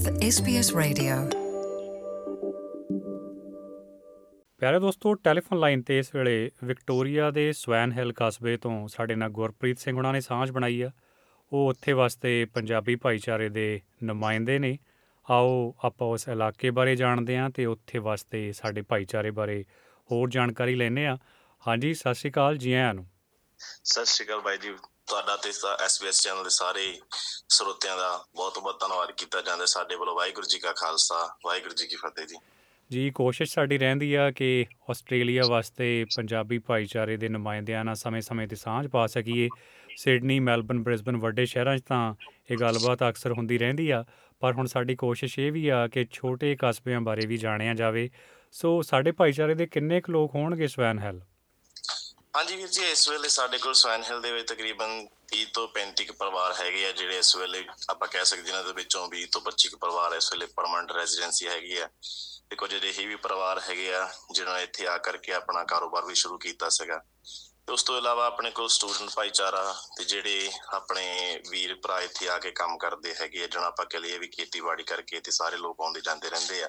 with SBS Radio. ਪਿਆਰੇ ਦੋਸਤੋ telephone line ਤੇ ਇਸ ਵੇਲੇ ਵਿਕਟੋਰੀਆ ਦੇ ਸਵੈਨ ਹਿੱਲ ਕਸਬੇ ਤੋਂ ਸਾਡੇ ਨਾਲ ਗੁਰਪ੍ਰੀਤ ਸਿੰਘ ਉਹਨਾਂ ਨੇ ਸਾਂਝ ਬਣਾਈ ਆ। ਉਹ ਉੱਥੇ ਵਾਸਤੇ ਪੰਜਾਬੀ ਭਾਈਚਾਰੇ ਦੇ ਨੁਮਾਇੰਦੇ ਨੇ। ਆਓ ਆਪਾਂ ਉਸ ਇਲਾਕੇ ਬਾਰੇ ਜਾਣਦੇ ਹਾਂ ਤੇ ਉੱਥੇ ਵਾਸਤੇ ਸਾਡੇ ਭਾਈਚਾਰੇ ਬਾਰੇ ਹੋਰ ਜਾਣਕਾਰੀ ਲੈਣੇ ਆ ਹਾਂਜੀ ਸਤਿ ਸ਼੍ਰੀ ਅਕਾਲ ਜੀ ਆਇਆਂ ਨੂੰ। ਸਤਿ ਸ਼੍ਰੀ ਅਕਾਲ ਬਾਈ ਜੀ ਤੁਹਾਡਾ ਤੇ ਐਸਬੀਐਸ ਚੈਨਲ ਦੇ ਸਾਰੇ ਸਰੋਤਿਆਂ ਦਾ ਬਹੁਤ-ਬਹੁਤ ਧੰਨਵਾਦ ਕੀਤਾ ਜਾਂਦਾ ਹੈ। ਸਾਡੇ ਵੱਲੋਂ। ਵਾਹਿਗੁਰੂ ਜੀ ਕਾ ਖਾਲਸਾ, ਵਾਹਿਗੁਰੂ ਜੀ ਕੀ ਫਤਿਹ ਜੀ। ਜੀ, ਕੋਸ਼ਿਸ਼ ਸਾਡੀ ਰਹਿੰਦੀ ਆ ਕਿ ਆਸਟ੍ਰੇਲੀਆ ਵਾਸਤੇ ਪੰਜਾਬੀ ਭਾਈਚਾਰੇ ਦੇ ਨੁਮਾਇੰਦਿਆਂ ਨਾਲ ਸਮੇਂ-ਸਮੇਂ ਤੇ ਸਾਂਝ ਪਾ ਸਕੀਏ। ਸਿਡਨੀ, ਮੈਲਬਨ, ਬ੍ਰਿਸਬਨ ਵੱਡੇ ਸ਼ਹਿਰਾਂ 'ਚ ਤਾਂ ਇਹ ਗੱਲਬਾਤ ਅਕਸਰ ਹੁੰਦੀ ਰਹਿੰਦੀ ਆ। ਪਰ ਹੁਣ ਸਾਡੀ ਕੋਸ਼ਿਸ਼ ਇਹ ਵੀ ਆ ਕਿ ਛੋਟੇ ਕਸਬਿਆਂ ਬਾਰੇ ਵੀ ਜਾਣਿਆ ਜਾਵੇ। ਸੋ ਸਾਡੇ ਭਾਈਚਾਰੇ ਦੇ ਕਿੰਨੇ ਕੁ ਲੋਕ ਹੋਣਗੇ ਸਵੈਨ ਹੈਲ? ਹਾਂਜੀ ਵੀਰ ਜੀ, ਇਸ ਵੇਲੇ ਸਾਡੇ ਕੋਲ ਸਵੈਨ ਹਿੱਲ ਦੇ ਵਿੱਚ ਤਕਰੀਬਨ 30 ਤੋਂ 35 ਕੁ ਪਰਿਵਾਰ ਹੈਗੇ ਆ, ਜਿਹੜੇ ਇਸ ਵੇਲੇ ਆਪਾਂ ਕਹਿ ਸਕਦੇ ਜਿਨ੍ਹਾਂ ਦੇ ਵਿੱਚੋਂ 20 ਤੋਂ 25 ਕੁ ਪਰਿਵਾਰ ਇਸ ਵੇਲੇ ਪਰਮਨੈਂਟ ਰੈਜ਼ੀਡੈਂਸੀ ਹੈਗੀ ਆ। ਤੇ ਕੁਝ ਅਜਿਹੇ ਵੀ ਪਰਿਵਾਰ ਹੈਗੇ ਆ, ਜਿਨ੍ਹਾਂ ਨੇ ਇੱਥੇ ਆ ਕਰਕੇ ਆਪਣਾ ਕਾਰੋਬਾਰ ਵੀ ਸ਼ੁਰੂ ਕੀਤਾ ਸੀਗਾ। ਤੇ ਉਸ ਤੋਂ ਇਲਾਵਾ ਆਪਣੇ ਕੋਲ ਸਟੂਡੈਂਟ ਭਾਈਚਾਰਾ ਤੇ ਜਿਹੜੇ ਆਪਣੇ ਵੀਰ ਭਰਾ ਇੱਥੇ ਆ ਕੇ ਕੰਮ ਕਰਦੇ ਹੈਗੇ ਆ, ਜਿਹਨਾਂ ਆਪਾਂ ਕਹ ਲਈਏ ਵੀ ਖੇਤੀਬਾੜੀ ਕਰਕੇ ਤੇ ਸਾਰੇ ਲੋਕ ਆਉਂਦੇ ਜਾਂਦੇ ਰਹਿੰਦੇ ਆ।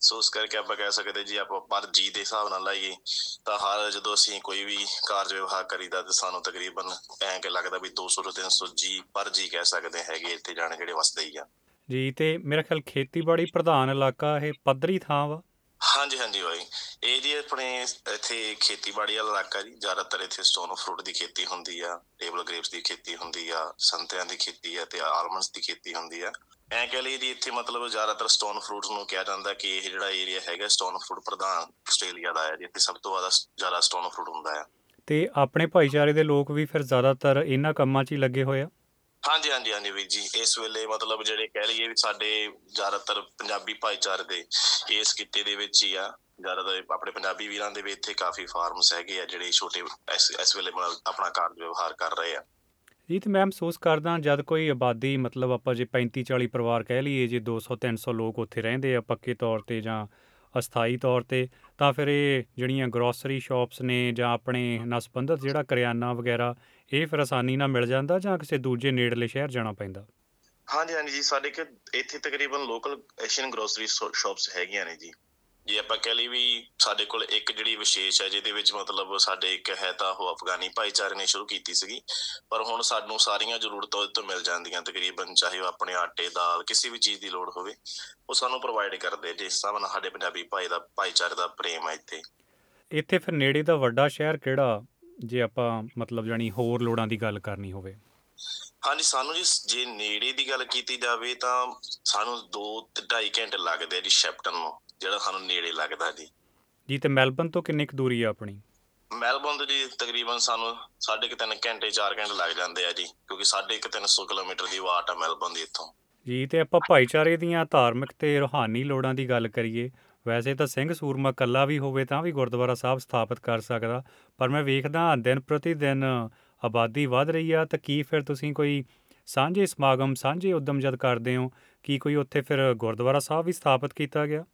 ਸੋ ਉਸ ਕਰਕੇ ਆਪਾਂ ਕਹਿ ਸਕਦੇ ਜੀ, ਆਪਾਂ ਪਰ ਜੀ ਦੇ ਹਿਸਾਬ ਨਾਲ ਲਾਈਏ ਤਾਂ ਹਰ ਜਦੋਂ ਅਸੀਂ ਕੋਈ ਵੀ ਕਾਰਜ ਵਿਵਹਾਰ ਕਰੀਦਾ ਤੇ ਸਾਨੂੰ ਤਕਰੀਬਨ ਐਂ ਕਿ ਲੱਗਦਾ ਵੀ 200 ਤੋਂ 300 ਜੀ ਪਰ ਜੀ ਕਹਿ ਸਕਦੇ ਹੈਗੇ ਇੱਥੇ ਜਾਣੇ ਜਿਹੜੇ ਵਸਦੇ ਹੀ ਆ। ਜੀ, ਤੇ ਮੇਰਾ ਖਿਆਲ ਖੇਤੀਬਾੜੀ ਪ੍ਰਧਾਨ ਇਲਾਕਾ ਇਹ ਪੱਧਰੀ ਥਾਂ ਵਾ? ਹਾਂਜੀ ਹਾਂਜੀ ਬਾਈ। ਇਹ ਜੀ ਆਪਣੇ ਇੱਥੇ ਖੇਤੀਬਾੜੀ ਵਾਲਾ ਇਲਾਕਾ ਜੀ। ਜ਼ਿਆਦਾਤਰ ਇੱਥੇ ਸਟੋਨ ਫਰੂਟ ਦੀ ਖੇਤੀ ਹੁੰਦੀ ਆ ਟੇਬਲ ਗ੍ਰੇਪਸ ਦੀ ਖੇਤੀ ਹੁੰਦੀ ਆ ਸੰਤਰਿਆਂ ਦੀ ਖੇਤੀ ਆ ਤੇ ਆਲਮੰਡਸ ਦੀ ਖੇਤੀ ਹੁੰਦੀ ਆ। ਐਂ ਕਹਿ ਲਈ ਜੀ, ਇੱਥੇ ਮਤਲਬ ਜ਼ਿਆਦਾਤਰ ਸਟੋਨ ਫਰੂਟਸ ਨੂੰ ਕਿਹਾ ਜਾਂਦਾ ਕਿ ਇਹ ਜਿਹੜਾ ਏਰੀਆ ਹੈਗਾ ਸਟੋਨ ਫਰੂਟ ਪ੍ਰਧਾਨ ਆਸਟ੍ਰੇਲੀਆ ਦਾ ਹੈ ਜੀ ਇੱਥੇ ਸਭ ਤੋਂ ਜ਼ਿਆਦਾ ਜ਼ਿਆਦਾ ਸਟੋਨ ਫਰੂਟ ਹੁੰਦਾ ਆ। ਤੇ ਆਪਣੇ ਭਾਈਚਾਰੇ ਦੇ ਲੋਕ ਵੀ ਫਿਰ ਜ਼ਿਆਦਾਤਰ ਇਹਨਾਂ ਕੰਮਾਂ 'ਚ ਹੀ ਲੱਗੇ ਹੋਏ ਆ? ਹਾਂਜੀ ਹਾਂਜੀ ਹਾਂਜੀ ਵੀਰ ਜੀ। ਇਸ ਵੇਲੇ ਮਤਲਬ ਜਿਹੜੇ ਕਹਿ ਲਈਏ ਵੀ ਸਾਡੇ ਜ਼ਿਆਦਾਤਰ ਪੰਜਾਬੀ ਭਾਈਚਾਰੇ ਦੇ ਇਸ ਕਿੱਤੇ ਦੇ ਵਿੱਚ ਹੀ ਆ। ਜ਼ਿਆਦਾਤਰ ਆਪਣੇ ਪੰਜਾਬੀ ਵੀਰਾਂ ਦੇ ਵੀ ਇੱਥੇ ਕਾਫੀ ਫਾਰਮਸ ਹੈਗੇ ਆ ਜਿਹੜੇ ਛੋਟੇ ਇਸ ਇਸ ਵੇਲੇ ਮਤਲਬ ਆਪਣਾ ਕਾਰਜ ਵਿਵਹਾਰ ਕਰ ਰਹੇ ਆ। ਜੀ ਤੇ ਮੈਂ ਮਹਿਸੂਸ ਕਰਦਾ ਜਦ ਕੋਈ ਆਬਾਦੀ, ਮਤਲਬ ਆਪਾਂ ਜੇ 35 40 ਪਰਿਵਾਰ ਕਹਿ ਲਈਏ, ਜੇ 200 300 ਲੋਕ ਉੱਥੇ ਰਹਿੰਦੇ ਆ ਪੱਕੇ ਤੌਰ ਤੇ ਜਾਂ ਅਸਥਾਈ ਤੌਰ ਤੇ, ਤਾਂ ਫਿਰ ਇਹ ਜਿਹੜੀਆਂ ਗਰੋਸਰੀ ਸ਼ਾਪਸ ਨੇ ਜਾਂ ਆਪਣੇ ਨਾਲ ਸੰਬੰਧਿਤ ਜਿਹੜਾ ਕਰਿਆਨਾ ਵਗੈਰਾ ਇਹ ਫਿਰ ਆਸਾਨੀ ਨਾਲ ਮਿਲ ਜਾਂਦਾ ਜਾਂ ਕਿਸੇ ਦੂਜੇ ਨੇੜਲੇ ਸ਼ਹਿਰ ਜਾਣਾ ਪੈਂਦਾ? ਹਾਂਜੀ ਹਾਂਜੀ ਜੀ ਸਾਡੇ ਕਿ ਇੱਥੇ ਤਕਰੀਬਨ ਲੋਕਲ ਏਸ਼ੀਅਨ ਗਰੋਸਰੀ ਸ਼ਾਪਸ ਹੈਗੀਆਂ ਨੇ ਜੀ। ਜੇ ਆਪਾਂ ਕਹਿ ਲਈ ਵੀ ਸਾਡੇ ਕੋਲ ਇੱਕ ਜਿਹੜੀ ਵਿਸ਼ੇਸ਼ ਹੈ ਜਿਹਦੇ ਵਿੱਚ ਮਤਲਬ ਸਾਡੇ ਇੱਕ ਹੈ ਤਾਂ ਉਹ ਅਫਗਾਨੀ ਭਾਈਚਾਰੇ ਨੇ ਸ਼ੁਰੂ ਕੀਤੀ ਸੀਗੀ। ਪਰ ਹੁਣ ਸਾਨੂੰ ਸਾਰੀਆਂ ਜ਼ਰੂਰਤਾਂ ਉਹਦੇ ਤੋਂ ਮਿਲ ਜਾਂਦੀਆਂ ਤਕਰੀਬਨ ਚਾਹੇ ਉਹ ਆਪਣੇ ਆਟੇ ਦਾਲ ਕਿਸੇ ਵੀ ਚੀਜ਼ ਦੀ ਲੋੜ ਹੋਵੇ ਉਹ ਸਾਨੂੰ ਪ੍ਰੋਵਾਈਡ ਕਰਦੇ ਜਿਸ ਹਿਸਾਬ ਨਾਲ ਸਾਡੇ ਪੰਜਾਬੀ ਭਾਈ ਦਾ ਭਾਈਚਾਰੇ ਦਾ ਪ੍ਰੇਮ ਹੈ ਇੱਥੇ। ਇੱਥੇ ਫਿਰ ਨੇੜੇ ਦਾ ਵੱਡਾ ਸ਼ਹਿਰ ਕਿਹੜਾ? ਜੇ ਆਪਾਂ ਮਤਲਬ ਜਾਨੀ ਹੋਰ ਲੋੜਾਂ ਦੀ ਗੱਲ ਕਰਨੀ ਹੋਵੇ। ਹਾਂਜੀ ਸਾਨੂੰ ਜੀ ਜੇ ਨੇੜੇ ਦੀ ਗੱਲ ਕੀਤੀ ਜਾਵੇ ਤਾਂ ਸਾਨੂੰ 2 2.5 ਘੰਟੇ ਲੱਗਦੇ ਆ ਜੀ ਸ਼ੈਪਟਨ ਨੂੰ ਜਿਹੜਾ ਸਾਨੂੰ ਨੇੜੇ ਲੱਗਦਾ ਜੀ। ਜੀ ਤੇ ਮੈਲਬਨ ਤੋਂ ਕਿੰਨੀ ਕੁ ਦੂਰੀ ਆ ਆਪਣੀ? ਮੈਲਬੌਰਨ ਤੋਂ ਜੀ ਤਕਰੀਬਨ ਸਾਨੂੰ ਸਾਢੇ ਕੁ ਤਿੰਨ ਘੰਟੇ 4 ਘੰਟੇ ਲੱਗ ਜਾਂਦੇ ਆ ਜੀ ਕਿਉਂਕਿ ਸਾਢੇ ਕੁ 300 ਕਿਲੋਮੀਟਰ ਦੀ ਵਾਟ ਆ ਮੈਲਬੌਰਨ ਦੀ ਇੱਥੋਂ। ਜੀ ਤੇ ਆਪਾਂ ਭਾਈਚਾਰੇ ਦੀਆਂ ਧਾਰਮਿਕ ਤੇ ਰੂਹਾਨੀ ਲੋੜਾਂ ਦੀ ਗੱਲ ਕਰੀਏ ਵੈਸੇ ਤਾਂ ਸਿੰਘ ਸੂਰਮਾ ਕੱਲਾ ਵੀ ਹੋਵੇ ਤਾਂ ਵੀ ਗੁਰਦੁਆਰਾ ਸਾਹਿਬ ਸਥਾਪਿਤ ਕਰ ਸਕਦਾ ਪਰ ਮੈਂ ਵੇਖਦਾ ਦਿਨ ਪ੍ਰਤੀ ਦਿਨ ਆਬਾਦੀ ਵਧ ਰਹੀ ਆ ਤਾਂ ਕੀ ਫਿਰ ਤੁਸੀਂ ਕੋਈ ਸਾਂਝੇ ਸਮਾਗਮ ਸਾਂਝੇ ਉਦਮ ਜਦ ਕਰਦੇ ਹੋ ਕੀ ਕੋਈ ਉੱਥੇ ਫਿਰ ਗੁਰਦੁਆਰਾ ਸਾਹਿਬ ਵੀ ਸਥਾਪਿਤ ਕੀਤਾ ਗਿਆ?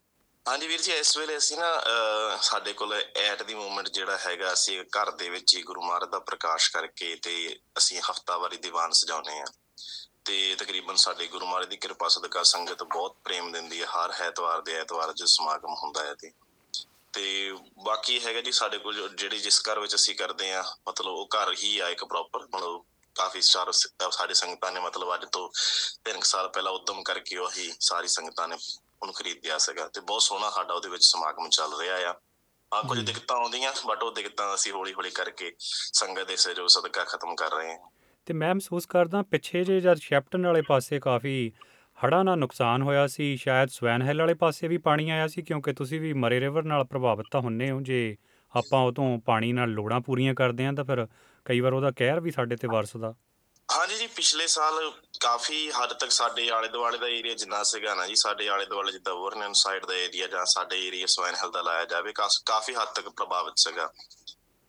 ਹਾਂਜੀ ਵੀਰ ਜੀ ਇਸ ਵੇਲੇ ਅਸੀਂ ਨਾ ਅਹ, ਸਾਡੇ ਕੋਲ ਐਟ ਦੀ ਮੂਮੈਂਟ ਜਿਹੜਾ ਹੈਗਾ ਅਸੀਂ ਘਰ ਦੇ ਵਿੱਚ ਹੀ ਗੁਰੂ ਮਹਾਰਾਜ ਦਾ ਪ੍ਰਕਾਸ਼ ਕਰਕੇ ਤੇ ਅਸੀਂ ਹਫਤਾਵਾਰੀ ਦੀਵਾਨ ਸਜਾਉਨੇ ਆ ਤੇ ਤਕਰੀਬਨ ਸਾਡੇ ਗੁਰੂ ਮਹਾਰਾਜ ਦੀ ਕਿਰਪਾ ਸਦਕਾ ਸੰਗਤ ਬਹੁਤ ਪ੍ਰੇਮ ਦਿੰਦੀ ਹੈ ਹਰ ਐਤਵਾਰ ਦੇ ਐਤਵਾਰ ਜੋ ਸਮਾਗਮ ਹੁੰਦਾ ਹੈ ਤੇ ਤੇ ਬਾਕੀ ਹੈਗਾ ਜੀ ਸਾਡੇ ਕੋਲ ਜਿਹੜੀ ਜਿਸ ਘਰ ਵਿੱਚ ਅਸੀਂ ਕਰਦੇ ਆ ਮਤਲਬ ਉਹ ਘਰ ਹੀ ਆ ਇੱਕ ਪ੍ਰੋਪਰ ਮਤਲਬ ਕਾਫੀ ਸਾਰ ਸਾਡੇ ਸੰਗਤਾਂ ਨੇ ਮਤਲਬ ਅੱਜ ਤੋਂ 3 ਸਾਲ ਪਹਿਲਾਂ ਉਦਮ ਕਰਕੇ ਉਹੀ ਸਾਰੀ ਸੰਗਤਾਂ ਨੇ ਉਹਨੂੰ ਖਰੀਦਿਆ ਸੀਗਾ। ਤੇ ਬਹੁਤ ਸੋਹਣਾ ਸਾਡਾ ਉਹਦੇ ਵਿੱਚ ਸਮਾਗਮ ਚੱਲ ਰਿਹਾ ਆ। ਆ ਕੁਝ। ਦਿੱਕਤਾਂ ਆਉਂਦੀਆਂ ਬਟ ਉਹ ਦਿੱਕਤਾਂ ਅਸੀਂ ਹੌਲੀ ਹੌਲੀ ਕਰਕੇ ਸੰਗਤ ਦੇ ਸਹਿਯੋਗ ਸਦਕਾ ਖਤਮ ਕਰ ਰਹੇ ਹਾਂ। ਤੇ ਮੈਂ ਮਹਿਸੂਸ ਕਰਦਾ ਪਿੱਛੇ ਜੇ ਜਦ ਸ਼ੈਪਟਨ ਵਾਲੇ ਪਾਸੇ ਕਾਫੀ ਹੜ੍ਹਾਂ ਨਾਲ ਨੁਕਸਾਨ ਹੋਇਆ ਸੀ, ਸ਼ਾਇਦ ਸਵੈਨ ਹਿੱਲ ਵਾਲੇ ਪਾਸੇ ਵੀ ਪਾਣੀ ਆਇਆ ਸੀ, ਕਿਉਂਕਿ ਤੁਸੀਂ ਵੀ ਮਰੇ ਰਿਵਰ ਨਾਲ ਪ੍ਰਭਾਵਿਤ ਤਾਂ ਹੁੰਨੇ ਹੋ, ਜੇ ਆਪਾਂ ਉਹ ਤੋਂ ਪਾਣੀ ਨਾਲ ਲੋੜਾਂ ਪੂਰੀਆਂ ਕਰਦੇ ਹਾਂ ਤਾਂ ਫਿਰ ਕਈ ਵਾਰ ਉਹਦਾ ਕਹਿਰ ਵੀ ਸਾਡੇ ਤੇ ਵਰਸਦਾ। ਹਾਂਜੀ ਜੀ, ਪਿਛਲੇ ਸਾਲ ਕਾਫੀ ਹੱਦ ਤੱਕ ਸਾਡੇ ਆਲੇ ਦੁਆਲੇ ਦਾ ਏਰੀਆ ਜਿੰਨਾ ਸੀਗਾ ਨਾ ਜੀ, ਸਾਡੇ ਆਲੇ ਦੁਆਲੇ ਜਿੱਦਾਂ ਵਰਨਨ ਸਾਈਡ ਦਾ ਏਰੀਆ ਜਾਂ ਸਾਡੇ ਏਰੀਆ ਸਵੈਨ ਹਿੱਲ ਦਾ ਲਾਇਆ ਜਾਵੇ, ਕਾਸ- ਕਾਫੀ ਹੱਦ ਤੱਕ ਪ੍ਰਭਾਵਿਤ ਸੀਗਾ।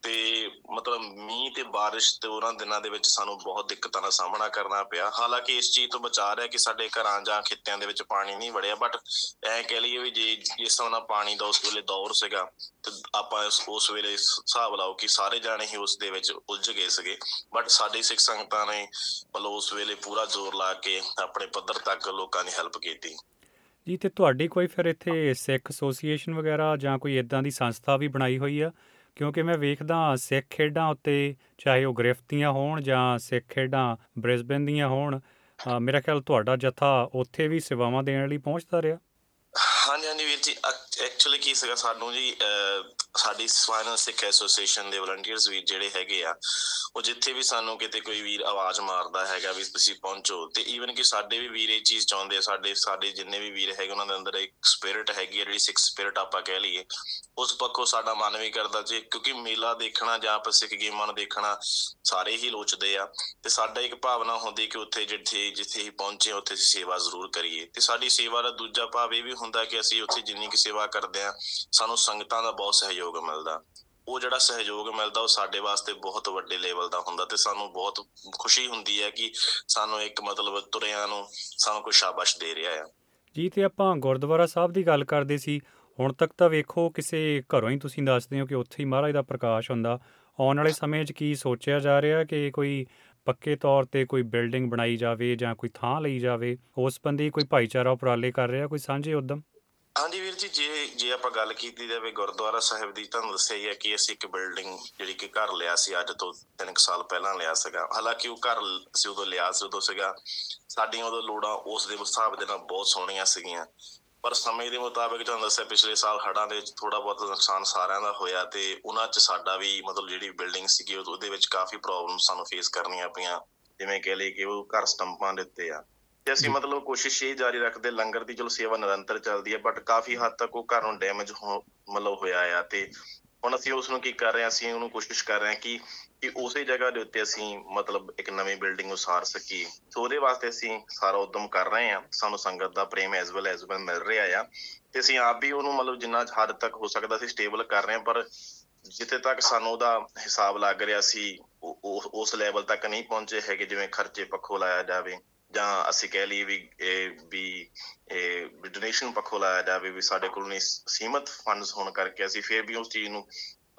ਤੇ ਮਤਲਬ ਮੀਂਹ ਤੇ ਬਾਰਿਸ਼ ਤੇ ਉਹਨਾਂ ਦਿਨਾਂ ਦੇ ਵਿੱਚ ਸਾਨੂੰ ਬਹੁਤ ਦਿੱਕਤਾਂ ਦਾ ਸਾਹਮਣਾ ਕਰਨਾ ਪਿਆ। ਹਾਲਾਂਕਿ ਇਸ ਚੀਜ਼ ਤੋਂ ਬਚਾ ਰਿਹਾ ਕਿ ਸਾਡੇ ਘਰਾਂ ਜਾਂ ਖੇਤਿਆਂ ਦੇ ਵਿੱਚ ਪਾਣੀ ਨਹੀਂ ਵੜਿਆ ਬਟ ਐ ਕਹਿ ਲਈਏ ਵੀ ਜੇ ਜਿਸ ਹਿਸਾਬ ਨਾਲ ਪਾਣੀ ਦਾ ਉਸ ਵੇਲੇ ਦੌਰ ਸੀਗਾ, ਤੇ ਆਪਾਂ ਉਸ- ਉਸ ਵੇਲੇ ਸ- ਹਿਸਾਬ ਲਾਓ ਕਿ ਸਾਰੇ ਜਾਣੇ ਹੀ ਉਸ ਦੇ ਵਿੱਚ ਉਲਝ ਗਏ ਸੀਗੇ। ਬਟ ਸਾਡੀ ਸਿੱਖ ਸੰਗਤਾਂ ਨੇ ਮਤਲਬ ਉਸ ਵੇਲੇ ਪੂਰਾ ਜ਼ੋਰ ਲਾ ਕੇ ਆਪਣੇ ਪੱਧਰ ਤੱਕ ਲੋਕਾਂ ਦੀ ਹੈਲਪ ਕੀਤੀ। ਜੀ, ਤੇ ਤੁਹਾਡੀ ਕੋਈ ਫਿਰ ਇੱਥੇ ਸਿੱਖ ਐਸੋਸੀਏਸ਼ਨ ਵਗੈਰਾ ਜਾਂ ਕੋਈ ਇਦਾਂ ਦੀ ਸੰਸਥਾ ਵੀ ਬਣਾਈ ਹੋਈ ਆ? ਕਿਉਂਕਿ ਮੈਂ ਵੇਖਦਾ ਸਿੱਖ ਖੇਡਾਂ ਉੱਤੇ ਚਾਹੇ ਉਹ ਗ੍ਰਿਫਤੀਆਂ ਹੋਣ ਜਾਂ ਸਿੱਖ ਖੇਡਾਂ ਬ੍ਰਿਸਬਨ ਦੀਆਂ ਹੋਣ ਅ, ਮੇਰਾ ਖਿਆਲ ਤੁਹਾਡਾ ਜਥਾ ਉੱਥੇ ਵੀ ਸੇਵਾਵਾਂ ਦੇਣ ਲਈ ਪਹੁੰਚਦਾ ਰਿਹਾ? ਹਾਂਜੀ ਹਾਂਜੀ ਵੀਰ ਜੀ ਐਕਚੁਅਲੀ ਕੀ ਸੀਗਾ ਸਾਨੂੰ ਜੀ ਅਹ, ਸਾਡੀ ਸਵਾਇਨ ਸਿੱਖ ਐਸੋਸੀਏਸ਼ਨ ਦੇ ਵਲੰਟੀਅਰਸ ਵੀ ਜਿਹੜੇ ਹੈਗੇ ਆ ਉਹ ਜਿੱਥੇ ਵੀ ਸਾਨੂੰ ਕਿਤੇ ਕੋਈ ਵੀਰ ਆਵਾਜ਼ ਮਾਰਦਾ ਹੈਗਾ ਵੀ ਤੁਸੀਂ ਪਹੁੰਚੋ ਤੇ ਈਵਨ ਕਿ ਸਾਡੇ ਵੀ ਵੀਰ ਇਹ ਚੀਜ਼ ਚਾਹੁੰਦੇ ਆ ਸਾਡੇ ਸਾਡੇ ਜਿੰਨੇ ਵੀ ਵੀਰ ਹੈਗੇ ਉਹਨਾਂ ਦੇ ਅੰਦਰ ਇੱਕ ਸਪਿਰਿਟ ਹੈਗੀ ਆ ਜਿਹੜੀ ਸਿੱਖ ਸਪਿਰਿਟ ਆਪਾਂ ਕਹਿ ਲਈਏ ਉਸ ਪੱਖੋਂ ਸਾਡਾ ਮਨ ਵੀ ਕਰਦਾ ਜੀ ਕਿਉਂਕਿ ਮੇਲਾ ਦੇਖਣਾ ਜਾਂ ਆਪਾਂ ਸਿੱਖ ਗੇਮਾਂ ਨੂੰ ਦੇਖਣਾ ਸਾਰੇ ਹੀ ਲੋਚਦੇ ਆ ਤੇ ਸਾਡਾ ਇੱਕ ਭਾਵਨਾ ਹੁੰਦੀ ਕਿ ਉੱਥੇ ਜਿੱਥੇ ਜਿੱਥੇ ਹੀ ਪਹੁੰਚੇ ਉੱਥੇ ਅਸੀਂ ਸੇਵਾ ਜ਼ਰੂਰ ਕਰੀਏ ਤੇ ਸਾਡੀ ਸੇਵਾ ਦਾ ਦੂਜਾ ਭਾਵ ਇਹ ਵੀ ਹੁੰਦਾ ਕਿ ਅਸੀਂ ਉੱਥੇ ਜਿੰਨੀ ਕਿ ਸੇਵਾ ਕਰਦੇ ਆ, ਸਾਨੂੰ ਸੰਗਤਾਂ ਦਾ ਬਹੁਤ ਸਹਿਯੋਗ ਮਿਲਦਾ। ਉਹ ਜਿਹੜਾ ਸਹਿਯੋਗ ਮਿਲਦਾ, ਉਹ ਸਾਡੇ ਵਾਸਤੇ ਬਹੁਤ ਵੱਡੇ ਲੈਵਲ ਦਾ ਹੁੰਦਾ ਤੇ ਸਾਨੂੰ ਬਹੁਤ ਖੁਸ਼ੀ ਹੁੰਦੀ ਹੈ ਕਿ ਸਾਨੂੰ ਇੱਕ ਮਤਲਬ ਤੁਰਿਆਂ ਨੂੰ ਸਾਨੂੰ ਕੋਈ ਸ਼ਾਬਾਸ਼ ਦੇ ਰਿਹਾ ਆ। ਜੀ, ਤੇ ਆਪਾਂ ਗੁਰਦੁਆਰਾ ਸਾਹਿਬ ਦੀ ਗੱਲ ਕਰਦੇ ਸੀ। ਹੁਣ ਤੱਕ ਤਾਂ ਵੇਖੋ, ਕਿਸੇ ਘਰੋਂ ਹੀ ਤੁਸੀਂ ਦੱਸਦੇ ਹੋ ਕਿ ਉੱਥੇ ਹੀ ਮਹਾਰਾਜ ਦਾ ਪ੍ਰਕਾਸ਼ ਹੁੰਦਾ। ਆਉਣ ਵਾਲੇ ਸਮੇਂ 'ਚ ਕੀ ਸੋਚਿਆ ਜਾ ਰਿਹਾ ਕਿ ਕੋਈ ਪੱਕੇ ਤੌਰ ਤੇ ਕੋਈ ਬਿਲਡਿੰਗ ਬਣਾਈ ਜਾਵੇ ਜਾਂ ਕੋਈ ਥਾਂ ਲਈ ਜਾਵੇ? ਉਸ ਸੰਬੰਧੀ ਕੋਈ ਭਾਈਚਾਰਾ ਉਪਰਾਲੇ ਕਰ ਰਿਹਾ ਕੋਈ ਸਾਂਝੇ ਉਦਮ? ਹਾਂਜੀ ਵੀਰ ਜੀ, ਜੇ ਜੇ ਆਪਾਂ ਗੱਲ ਕੀਤੀ ਜਾਵੇ ਗੁਰਦੁਆਰਾ ਸਾਹਿਬ ਦੀ, ਤੁਹਾਨੂੰ ਦੱਸਿਆ ਹੀ ਹੈ ਕਿ ਅਸੀਂ ਇੱਕ ਬਿਲਡਿੰਗ ਜਿਹੜੀ ਕਿ ਘਰ ਲਿਆ ਸੀ, ਅੱਜ ਤੋਂ 3 ਸਾਲ ਪਹਿਲਾਂ ਲਿਆ ਸੀਗਾ। ਹਾਲਾਂਕਿ ਉਹ ਘਰ ਅਸੀਂ ਉਦੋਂ ਲਿਆ ਸੀ, ਉਦੋਂ ਸੀਗਾ। ਸਾਡੀਆਂ ਉਦੋਂ ਲੋੜਾਂ ਉਸ ਦੇ ਹਿਸਾਬ ਦੇ ਨਾਲ ਬਹੁਤ ਸੋਹਣੀਆਂ ਸੀਗੀਆਂ। ਪਰ ਸਮੇਂ ਦੇ ਮੁਤਾਬਕ ਤੁਹਾਨੂੰ ਦੱਸਿਆ, ਪਿਛਲੇ ਸਾਲ ਹੜ੍ਹਾਂ ਦੇ ਵਿੱਚ ਥੋੜਾ ਬਹੁਤ ਨੁਕਸਾਨ ਸਾਰਿਆਂ ਦਾ ਹੋਇਆ ਤੇ ਉਹਨਾਂ 'ਚ ਸਾਡਾ ਵੀ ਮਤਲਬ ਜਿਹੜੀ ਬਿਲਡਿੰਗ ਸੀਗੀ, ਉਹ- ਉਹਦੇ ਵਿੱਚ ਕਾਫੀ ਪ੍ਰੋਬਲਮ ਸਾਨੂੰ ਫੇਸ ਕਰਨੀਆਂ ਪਈਆਂ। ਜਿਵੇਂ ਕਹਿ ਲਈ ਕਿ ਉਹ ਘਰ ਸਟੰਪਾਂ ਦੇ ਉੱਤੇ ਆ। ਤੇ ਅਸੀਂ ਮਤਲਬ ਕੋਸ਼ਿਸ਼ ਇਹ ਜਾਰੀ ਰੱਖਦੇ ਲੰਗਰ ਦੀ ਚਲੋ ਸੇਵਾ ਨਿਰੰਤਰ ਚੱਲਦੀ ਹੈ ਬਟ ਕਾਫੀ ਹੱਦ ਤੱਕ ਉਹ ਘਰ ਨੂੰ ਡੈਮੇਜ ਹੋ ਮਤਲਬ ਹੋਇਆ ਆ ਤੇ ਹੁਣ ਅਸੀਂ ਉਸ ਨੂੰ ਕੀ ਕਰ ਰਹੇ ਹਾਂ ਅਸੀਂ ਉਹਨੂੰ ਕੋਸ਼ਿਸ਼ ਕਰ ਰਹੇ ਹਾਂ ਕਿ ਕਿ ਉਸੇ ਜਗ੍ਹਾ ਦੇ ਉੱਤੇ ਅਸੀਂ ਮਤਲਬ ਇੱਕ ਨਵੀਂ ਬਿਲਡਿੰਗ ਉਸਾਰ ਸਕੀਏ। ਸੋ ਉਹਦੇ ਵਾਸਤੇ ਅਸੀਂ ਸਾਰਾ ਉਦਮ ਕਰ ਰਹੇ ਹਾਂ ਸਾਨੂੰ ਸੰਗਤ ਦਾ ਪ੍ਰੇਮ ਐਸ ਵੈਲ ਐਸ ਵੈਲ ਮਿਲ ਰਿਹਾ ਆ। ਤੇ ਅਸੀਂ ਆਪ ਵੀ ਉਹਨੂੰ ਮਤਲਬ ਜਿੰਨਾ ਹੱਦ ਤੱਕ ਹੋ ਸਕਦਾ ਅਸੀਂ ਸਟੇਬਲ ਕਰ ਰਹੇ ਹਾਂ ਪਰ ਜਿੱਥੇ ਤੱਕ ਸਾਨੂੰ ਉਹਦਾ ਹਿਸਾਬ ਲੱਗ ਰਿਹਾ ਸੀ ਉਸ ਲੈਵਲ ਤੱਕ ਨਹੀਂ ਪਹੁੰਚੇ ਹੈਗੇ ਜਿਵੇਂ ਖਰਚੇ ਪੱਖੋਂ ਲਾਇਆ ਜਾਵੇ। ਜਾਂ ਅਸੀਂ ਕਹਿ ਲਈਏ ਵੀ ਇਹ ਵੀ ਇਹ ਡੋਨੇਸ਼ਨ ਪੱਖੋਂ ਲਾਇਆ ਜਾਵੇ ਵੀ ਸਾਡੇ ਕੋਲ ਨਹੀਂ ਸੀਮਤ ਫੰਡਸ ਹੋਣ ਕਰਕੇ ਅਸੀਂ ਫੇਰ ਵੀ ਉਸ ਚੀਜ਼ ਨੂੰ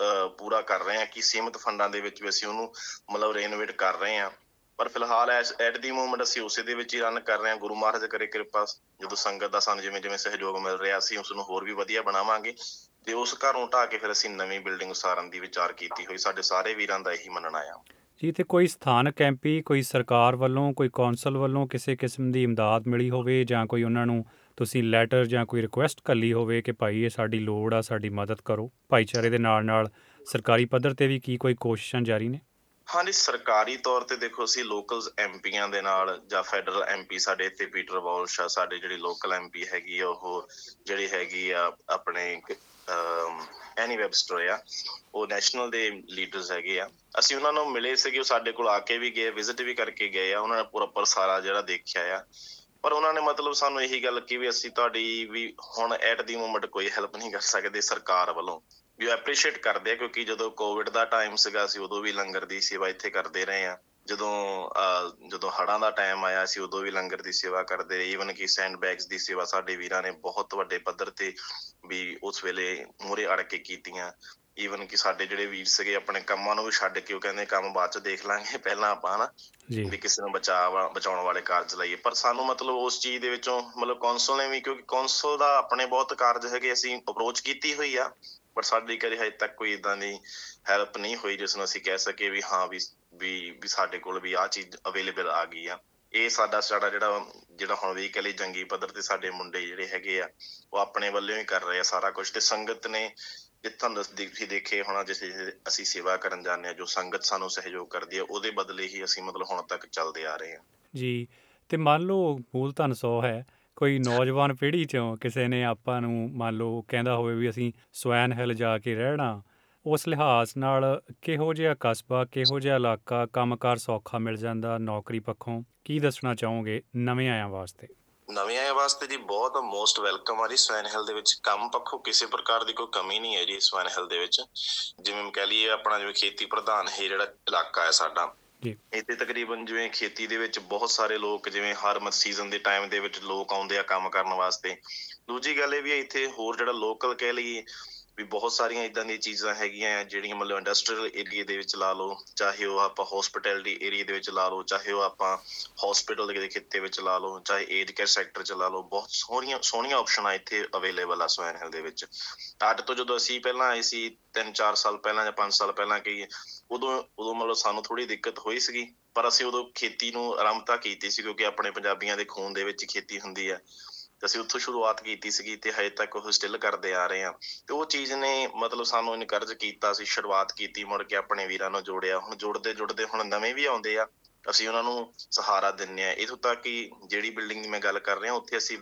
ਅਹ, ਪੂਰਾ ਕਰ ਰਹੇ ਹਾਂ ਕਿ ਸੀਮਤ ਫੰਡਾਂ ਦੇ ਵਿੱਚ ਵੀ ਅਸੀਂ ਉਹਨੂੰ ਮਤਲਬ ਰੈਨੋਵੇਟ ਕਰ ਰਹੇ ਹਾਂ। ਪਰ ਫਿਲਹਾਲ ਐਟ ਦੀ ਮੂਮੈਂਟ ਅਸੀਂ ਉਸੇ ਦੇ ਵਿੱਚ ਹੀ ਰਨ ਕਰ ਰਹੇ ਹਾਂ। ਗੁਰੂ ਮਹਾਰਾਜ ਕਰੇ ਕਿਰਪਾ ਜਦੋਂ ਸੰਗਤ ਦਾ ਸਾਨੂੰ ਜਿਵੇਂ ਜਿਵੇਂ ਸਹਿਯੋਗ ਮਿਲ ਰਿਹਾ ਅਸੀਂ ਉਸ ਨੂੰ ਹੋਰ ਵੀ ਵਧੀਆ ਬਣਾਵਾਂਗੇ। ਤੇ ਉਸ ਘਰ ਨੂੰ ਢਾਹ ਕੇ ਫਿਰ ਅਸੀਂ ਨਵੀਂ ਬਿਲਡਿੰਗ ਉਸਾਰਨ ਦੀ ਵਿਚਾਰ ਕੀਤੀ ਹੋਈ। ਸਾਡੇ ਸਾਰੇ ਵੀਰਾਂ ਦਾ ਇਹੀ ਮੰਨਣਾ ਆ। ਜੀ ਤੇ ਕੋਈ ਸਥਾਨਕ ਐਮਪੀ ਕੋਈ ਸਰਕਾਰ ਵੱਲੋਂ, ਕੋਈ ਕੌਂਸਲ ਵੱਲੋਂ ਕਿਸੇ ਕਿਸਮ ਦੀ ਇਮਦਾਦ ਮਿਲੀ ਹੋਵੇ ਜਾਂ ਕੋਈ ਉਹਨਾਂ ਨੂੰ ਤੁਸੀਂ ਲੈਟਰ ਜਾਂ ਕੋਈ ਰਿਕੁਐਸਟ ਕੱਲੀ ਹੋਵੇ ਕਿ ਭਾਈ ਇਹ ਸਾਡੀ ਲੋੜ ਆ, ਸਾਡੀ ਮਦਦ ਕਰੋ। ਭਾਈਚਾਰੇ ਦੇ ਨਾਲ ਨਾਲ ਸਰਕਾਰੀ ਪੱਧਰ ਤੇ ਵੀ ਕੀ ਕੋਈ ਕੋਸ਼ਿਸ਼ਾਂ ਜਾਰੀ ਨੇ? ਹਾਂਜੀ, ਸਰਕਾਰੀ ਤੌਰ ਤੇ ਦੇਖੋ ਅਸੀਂ ਲੋਕਲਸ ਐਮਪੀਆਂ ਦੇ ਨਾਲ ਜਾਂ ਫੈਡਰਲ ਐਮਪੀ ਸਾਡੇ ਇੱਥੇ ਪੀਟਰ ਵਾਲਸ਼ ਆ, ਸਾਡੇ ਜਿਹੜੀ ਲੋਕਲ ਐਮਪੀ ਹੈਗੀ ਆ, ਉਹ ਜਿਹੜੀ ਹੈਗੀ ਆ ਆਪਣੇ ਐਨੀ ਵੈਬਸਟਰ ਆ। ਉਹ ਨੈਸ਼ਨਲ ਦੇ ਲੀਡਰਸ ਹੈਗੇ ਆ। ਅਸੀਂ ਉਹਨਾਂ ਨੂੰ ਮਿਲੇ ਸੀਗੇ ਉਹ ਸਾਡੇ ਕੋਲ ਆ ਕੇ ਵੀ ਗਏ ਵਿਜ਼ਿਟ ਵੀ ਕਰਕੇ ਗਏ ਆ। ਉਹਨਾਂ ਨੇ ਪ੍ਰੋਪਰ ਸਾਰਾ ਜਿਹੜਾ ਦੇਖਿਆ ਆ। ਪਰ ਉਹਨਾਂ ਨੇ ਮਤਲਬ ਸਾਨੂੰ ਇਹੀ ਗੱਲ ਕਿ ਵੀ ਅਸੀਂ ਤੁਹਾਡੀ ਵੀ ਹੁਣ ਐਟ ਦੀ ਮੂਮੈਂਟ ਕੋਈ ਹੈਲਪ ਨਹੀਂ ਕਰ ਸਕਦੇ ਸਰਕਾਰ ਵੱਲੋਂ। ਵੀ ਉਹ ਐਪਰੀਸ਼ੀਏਟ ਕਰਦੇ ਆ ਕਿਉਂਕਿ ਜਦੋਂ ਕੋਵਿਡ ਦਾ ਟਾਈਮ ਸੀਗਾ, ਅਸੀਂ ਉਦੋਂ ਵੀ ਲੰਗਰ ਦੀ ਸੇਵਾ ਇੱਥੇ ਕਰਦੇ ਰਹੇ ਆ। ਜਦੋਂ ਜਦੋਂ ਹੜ੍ਹਾਂ ਦਾ ਟਾਈਮ ਆਇਆ ਸੀ ਉਦੋਂ ਵੀ ਲੰਗਰ ਦੀ ਸੇਵਾ ਕਰਦੇ ਈਵਨ ਕਿ ਸੈਂਡ ਬੈਗਸ ਦੀ ਸੇਵਾ ਸਾਡੇ ਵੀਰਾਂ ਨੇ ਬਹੁਤ ਵੱਡੇ ਪੱਧਰ ਤੇ ਵੀ ਉਸ ਵੇਲੇ ਮੂਰੇ ਅੜ ਕੇ ਕੀਤੀਆਂ। ਈਵਨ ਕਿ ਸਾਡੇ ਜਿਹੜੇ ਵੀਰ ਸੀਗੇ ਆਪਣੇ ਕੰਮਾਂ ਨੂੰ ਵੀ ਛੱਡ ਕੇ ਉਹ ਕਹਿੰਦੇ ਕੰਮ ਬਾਅਦ ਚ ਦੇਖ ਲਾਂਗੇ ਪਹਿਲਾਂ ਆਪਾਂ ਨਾ ਵੀ ਕਿਸੇ ਨੂੰ ਬਚਾਅ ਬਚਾਉਣ ਵਾਲੇ ਕਾਰਜ ਲਈਏ। ਪਰ ਸਾਨੂੰ ਮਤਲਬ ਉਸ ਚੀਜ਼ ਦੇ ਵਿੱਚੋਂ ਮਤਲਬ ਕੌਂਸਲ ਨੇ ਵੀ ਕਿਉਂਕਿ ਕੌਂਸਲ ਦਾ ਆਪਣੇ ਬਹੁਤ ਕਾਰਜ ਹੈਗੇ ਅਸੀਂ ਅਪਰੋਚ ਕੀਤੀ ਹੋਈ ਆ। ਪਰ ਸਾਡੀ ਕਦੇ ਹਜੇ ਤੱਕ ਕੋਈ ਇਦਾਂ ਦੀ ਹੈਲਪ ਨਹੀਂ ਹੋਈ ਜਿਸ ਨੂੰ ਅਸੀਂ ਕਹਿ ਸਕੀਏ ਵੀ ਹਾਂ ਵੀ ਵੀ ਵੀ ਸਾਡੇ ਕੋਲ ਵੀ ਆਹ ਚੀਜ਼ ਅਵੇਲੇਬਲ ਆ ਗਈ ਆ। ਇਹ ਸਾਡਾ ਸਾਡਾ ਜਿਹੜਾ ਜਿਹੜਾ ਹੁਣ ਵੀ ਕਲੀ ਜੰਗੀ ਪੱਧਰ ਤੇ ਸਾਡੇ ਮੁੰਡੇ ਜਿਹੜੇ ਹੈਗੇ ਆ, ਉਹ ਆਪਣੇ ਵੱਲੋਂ ਹੀ ਕਰ ਰਹੇ ਆ ਸਾਰਾ ਕੁਝ ਤੇ ਸੰਗਤ ਨੇ ਜਿੱਥਾਂ ਦੱਸ ਦੇਖੀ ਦੇਖੇ ਹੋਣਾ ਜਿਸ ਅਸੀਂ ਸੇਵਾ ਕਰਨ ਜਾਂਦੇ ਆ, ਜੋ ਸੰਗਤ ਸਾਨੂੰ ਸਹਿਯੋਗ ਕਰਦੀ ਆ, ਉਹਦੇ ਬਦਲੇ ਹੀ ਅਸੀਂ ਮਤਲਬ ਹੁਣ ਤੱਕ ਚੱਲਦੇ ਆ ਰਹੇ ਆ। ਜੀ, ਤੇ ਮੰਨ ਲਓ ਮੂਲ ਧਨ 100 ਹੈ ਕੋਈ ਨੌਜਵਾਨ ਪੀੜ੍ਹੀ ਚੋਂ ਕਿਸੇ ਨੇ ਆਪਾਂ ਨੂੰ ਮੰਨ ਲਓ ਕਹਿੰਦਾ ਹੋਵੇ ਵੀ ਅਸੀਂ ਸਵੈਨ ਹਿੱਲ ਜਾ ਕੇ ਰਹਿਣਾ, ਉਸ ਲਿਹਾਜ਼ ਨਾਲ ਕਿਹੋ ਜਿਹਾ ਕਸਬਾ, ਕਿਹੋ ਜਿਹਾ ਇਲਾਕਾ, ਕੰਮਕਾਰ ਸੌਖਾ ਮਿਲ ਜਾਂਦਾ ਨੌਕਰੀ ਪੱਖੋਂ? ਕੀ ਦੱਸਣਾ ਚਾਹੋਗੇ ਨਵੇਂ ਆਇਆਂ ਵਾਸਤੇ? ਨਵੇਂ ਆਏ ਵਾਸਤੇ ਜੀ ਬਹੁਤ ਮੋਸਟ ਵੈਲਕਮ ਆ ਜੀ ਸਵੈਨ ਹਿੱਲ ਦੇ ਵਿੱਚ। ਕੰਮ ਪੱਖੋਂ ਕਿਸੇ ਪ੍ਰਕਾਰ ਦੀ ਕੋਈ ਕਮੀ ਨਹੀਂ ਹੈ ਜੀ ਸਵੈਨ ਹਿੱਲ ਦੇ ਵਿੱਚ। ਜਿਵੇਂ ਮੈਂ ਕਹਿ ਲਈਏ ਆਪਣਾ ਜਿਵੇਂ ਖੇਤੀ ਪ੍ਰਧਾਨ ਹੈ ਜਿਹੜਾ ਇਲਾਕਾ ਹੈ ਸਾਡਾ ਜੀ। ਇੱਥੇ ਤਕਰੀਬਨ ਜਿਵੇਂ ਖੇਤੀ ਦੇ ਵਿੱਚ ਬਹੁਤ ਸਾਰੇ ਲੋਕ ਜਿਵੇਂ ਹਰ ਮਤ ਸੀਜ਼ਨ ਦੇ ਟਾਈਮ ਦੇ ਵਿੱਚ ਲੋਕ ਆਉਂਦੇ ਆ ਕੰਮ ਕਰਨ ਵਾਸਤੇ। ਦੂਜੀ ਗੱਲ ਇਹ ਵੀ ਹੈ ਇੱਥੇ ਹੋਰ ਜਿਹੜਾ ਲੋਕਲ ਕਹਿ ਲਈਏ ਵੀ ਬਹੁਤ ਸਾਰੀਆਂ ਇਦਾਂ ਦੀਆਂ ਚੀਜ਼ਾਂ ਹੈਗੀਆਂ ਆ, ਜਿਹੜੀਆਂ ਮਤਲਬ ਇੰਡਸਟਰੀਅਲ ਏਰੀਆ ਦੇ ਵਿੱਚ ਲਾ ਲਓ, ਚਾਹੇ ਉਹ ਆਪਾਂ ਹਸਪਿਟੈਲਿਟੀ ਏਰੀਆ ਦੇ ਵਿੱਚ ਲਾ ਲਓ, ਚਾਹੇ ਉਹ ਆਪਾਂ ਹਸਪੀਟਲ ਦੇ ਖਿੱਤੇ ਵਿੱਚ ਲਾ ਲਓ, ਚਾਹੇ ਏਜ ਕੇਅਰ ਸੈਕਟਰ ਚ ਲਾ ਲਓ, ਬਹੁਤ ਸੋਹਣੀਆਂ ਸੋਹਣੀਆਂ ਆਪਸ਼ਨਾਂ ਇੱਥੇ ਅਵੇਲੇਬਲ ਆ ਸਵੈਨ ਹਿਲ ਦੇ ਵਿੱਚ। ਅੱਡ ਤੋਂ ਜਦੋਂ ਅਸੀਂ ਪਹਿਲਾਂ ਆਏ ਸੀ 3-4 ਸਾਲ ਪਹਿਲਾਂ ਜਾਂ 5 ਸਾਲ ਪਹਿਲਾਂ ਕਹੀਏ ਉਦੋਂ ਉਦੋਂ ਮਤਲਬ ਸਾਨੂੰ ਥੋੜੀ ਦਿੱਕਤ ਹੋਈ ਸੀਗੀ, ਪਰ ਅਸੀਂ ਉਦੋਂ ਖੇਤੀ ਨੂੰ ਆਰੰਭਤਾ ਕੀਤੀ ਸੀ, ਕਿਉਂਕਿ ਆਪਣੇ ਪੰਜਾਬੀਆਂ ਦੇ ਖੂਨ ਦੇ ਵਿੱਚ ਖੇਤੀ ਹੁੰਦੀ ਹੈ ਤੇ ਅਸੀਂ ਉੱਥੋਂ ਸ਼ੁਰੂਆਤ ਕੀਤੀ ਸੀਗੀ ਤੇ ਹਜੇ ਤੱਕ ਉਹ ਸਟਿਲ ਕਰਦੇ ਆ ਰਹੇ ਆ ਤੇ ਉਹ ਚੀਜ਼ ਨੇ ਮਤਲਬ ਸਾਨੂੰ ਇਨਕਰਜ ਕੀਤਾ ਸੀ, ਸ਼ੁਰੂਆਤ ਕੀਤੀ ਮੁੜ ਕੇ ਆਪਣੇ ਵੀਰਾਂ ਨੂੰ ਜੋੜਿਆ। ਹੁਣ ਜੁੜਦੇ ਜੁੜਦੇ ਹੁਣ ਨਵੇਂ ਵੀ ਆਉਂਦੇ ਆ, ਅਸੀਂ ਉਹਨਾਂ ਨੂੰ ਸਹਾਰਾ ਦਿੰਨੇ ਆ ਇਥੋਂ ਤੱਕ ਕਿ ਜਿਹੜੀ ਬਿਲਡਿੰਗ ਦੀ ਮੈਂ ਗੱਲ ਕਰ ਰਿਹਾ, ਉੱਥੇ ਅਸੀਂ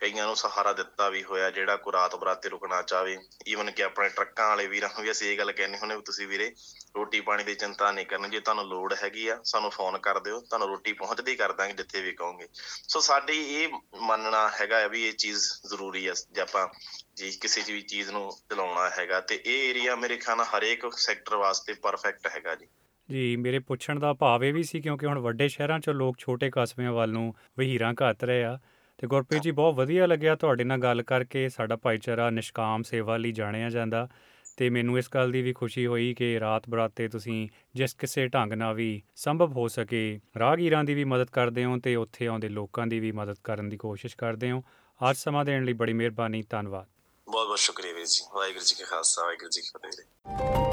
ਕਈਆਂ ਨੂੰ ਸਹਾਰਾ ਦਿੱਤਾ ਵੀ ਹੋਇਆ ਜਿਹੜਾ ਕੋਈ ਰਾਤ ਬਰਾਤੇ ਰੁਕਣਾ ਚਾਹਵੇ ਈਵਨ ਕਿ ਆਪਣੇ ਟਰੱਕਾਂ ਵਾਲੇ ਵੀਰਾਂ ਨੂੰ ਵੀ ਅਸੀਂ ਇਹ ਗੱਲ ਕਹਿੰਦੇ ਹੁੰਦੇ ਵੀ ਤੁਸੀਂ ਵੀਰੇ ਰੋਟੀ ਪਾਣੀ ਦੀ ਚਿੰਤਾ ਨਹੀਂ ਕਰਨੀ। ਜੇ ਤੁਹਾਨੂੰ ਲੋੜ ਹੈਗੀ ਆ, ਸਾਨੂੰ ਫੋਨ ਕਰ ਦਿਓ। ਤੁਹਾਨੂੰ ਰੋਟੀ ਪਹੁੰਚਦੀ ਕਰ ਦਾਂਗੇ ਜਿੱਥੇ ਵੀ ਕਹੋਗੇ। ਸੋ ਸਾਡੀ ਇਹ ਮੰਨਣਾ ਹੈਗਾ ਹੈ ਵੀ ਇਹ ਚੀਜ਼ ਜ਼ਰੂਰੀ ਹੈ ਜੇ ਆਪਾਂ ਜੀ ਕਿਸੇ ਵੀ ਚੀਜ਼ ਨੂੰ ਚਲਾਉਣਾ ਹੈਗਾ। ਤੇ ਇਹ ਏਰੀਆ ਮੇਰੇ ਖਿਆਲ ਨਾਲ ਹਰੇਕ ਸੈਕਟਰ ਵਾਸਤੇ ਪਰਫੈਕਟ ਹੈਗਾ ਜੀ। ਜੀ, ਮੇਰੇ ਪੁੱਛਣ ਦਾ ਭਾਵ ਇਹ ਵੀ ਸੀ ਕਿਉਂਕਿ ਹੁਣ ਵੱਡੇ ਸ਼ਹਿਰਾਂ 'ਚੋਂ ਲੋਕ ਛੋਟੇ ਕਸਬਿਆਂ ਵੱਲ ਨੂੰ ਵਹੀਰਾਂ ਘੱਤ ਰਹੇ ਆ। ਤੇ ਗੁਰਪ੍ਰੀਤ ਜੀ, ਬਹੁਤ ਵਧੀਆ ਲੱਗਿਆ ਤੁਹਾਡੇ ਨਾਲ ਗੱਲ ਕਰਕੇ, ਸਾਡਾ ਭਾਈਚਾਰਾ, ਨਿਸ਼ਕਾਮ ਸੇਵਾ ਲਈ ਜਾਣਿਆ ਜਾਂਦਾ ਤੇ ਮੈਨੂੰ ਇਸ ਗੱਲ ਦੀ ਵੀ ਖੁਸ਼ੀ ਹੋਈ ਕਿ ਰਾਤ ਬਰਾਤੇ ਤੁਸੀਂ ਜਿਸ ਕਿਸੇ ਢੰਗ ਨਾਲ ਵੀ ਸੰਭਵ ਹੋ ਸਕੇ, ਰਾਹਗੀਰਾਂ ਦੀ ਵੀ ਮਦਦ ਕਰਦੇ ਹੋ ਤੇ ਉੱਥੇ ਆਉਂਦੇ ਲੋਕਾਂ ਦੀ ਵੀ ਮਦਦ ਕਰਨ ਦੀ ਕੋਸ਼ਿਸ਼ ਕਰਦੇ ਹੋ। ਅੱਜ ਸਮਾਂ ਦੇਣ ਲਈ ਬੜੀ ਮਿਹਰਬਾਨੀ, ਧੰਨਵਾਦ। ਬਹੁਤ ਬਹੁਤ ਸ਼ੁਕਰੀਆ ਵੀਰ ਜੀ, ਵਾਹਿਗੁਰੂ ਜੀ ਕਾ ਖਾਲਸਾ, ਵਾਹਿਗੁਰੂ ਜੀ ਕੀ ਫਤਿਹ।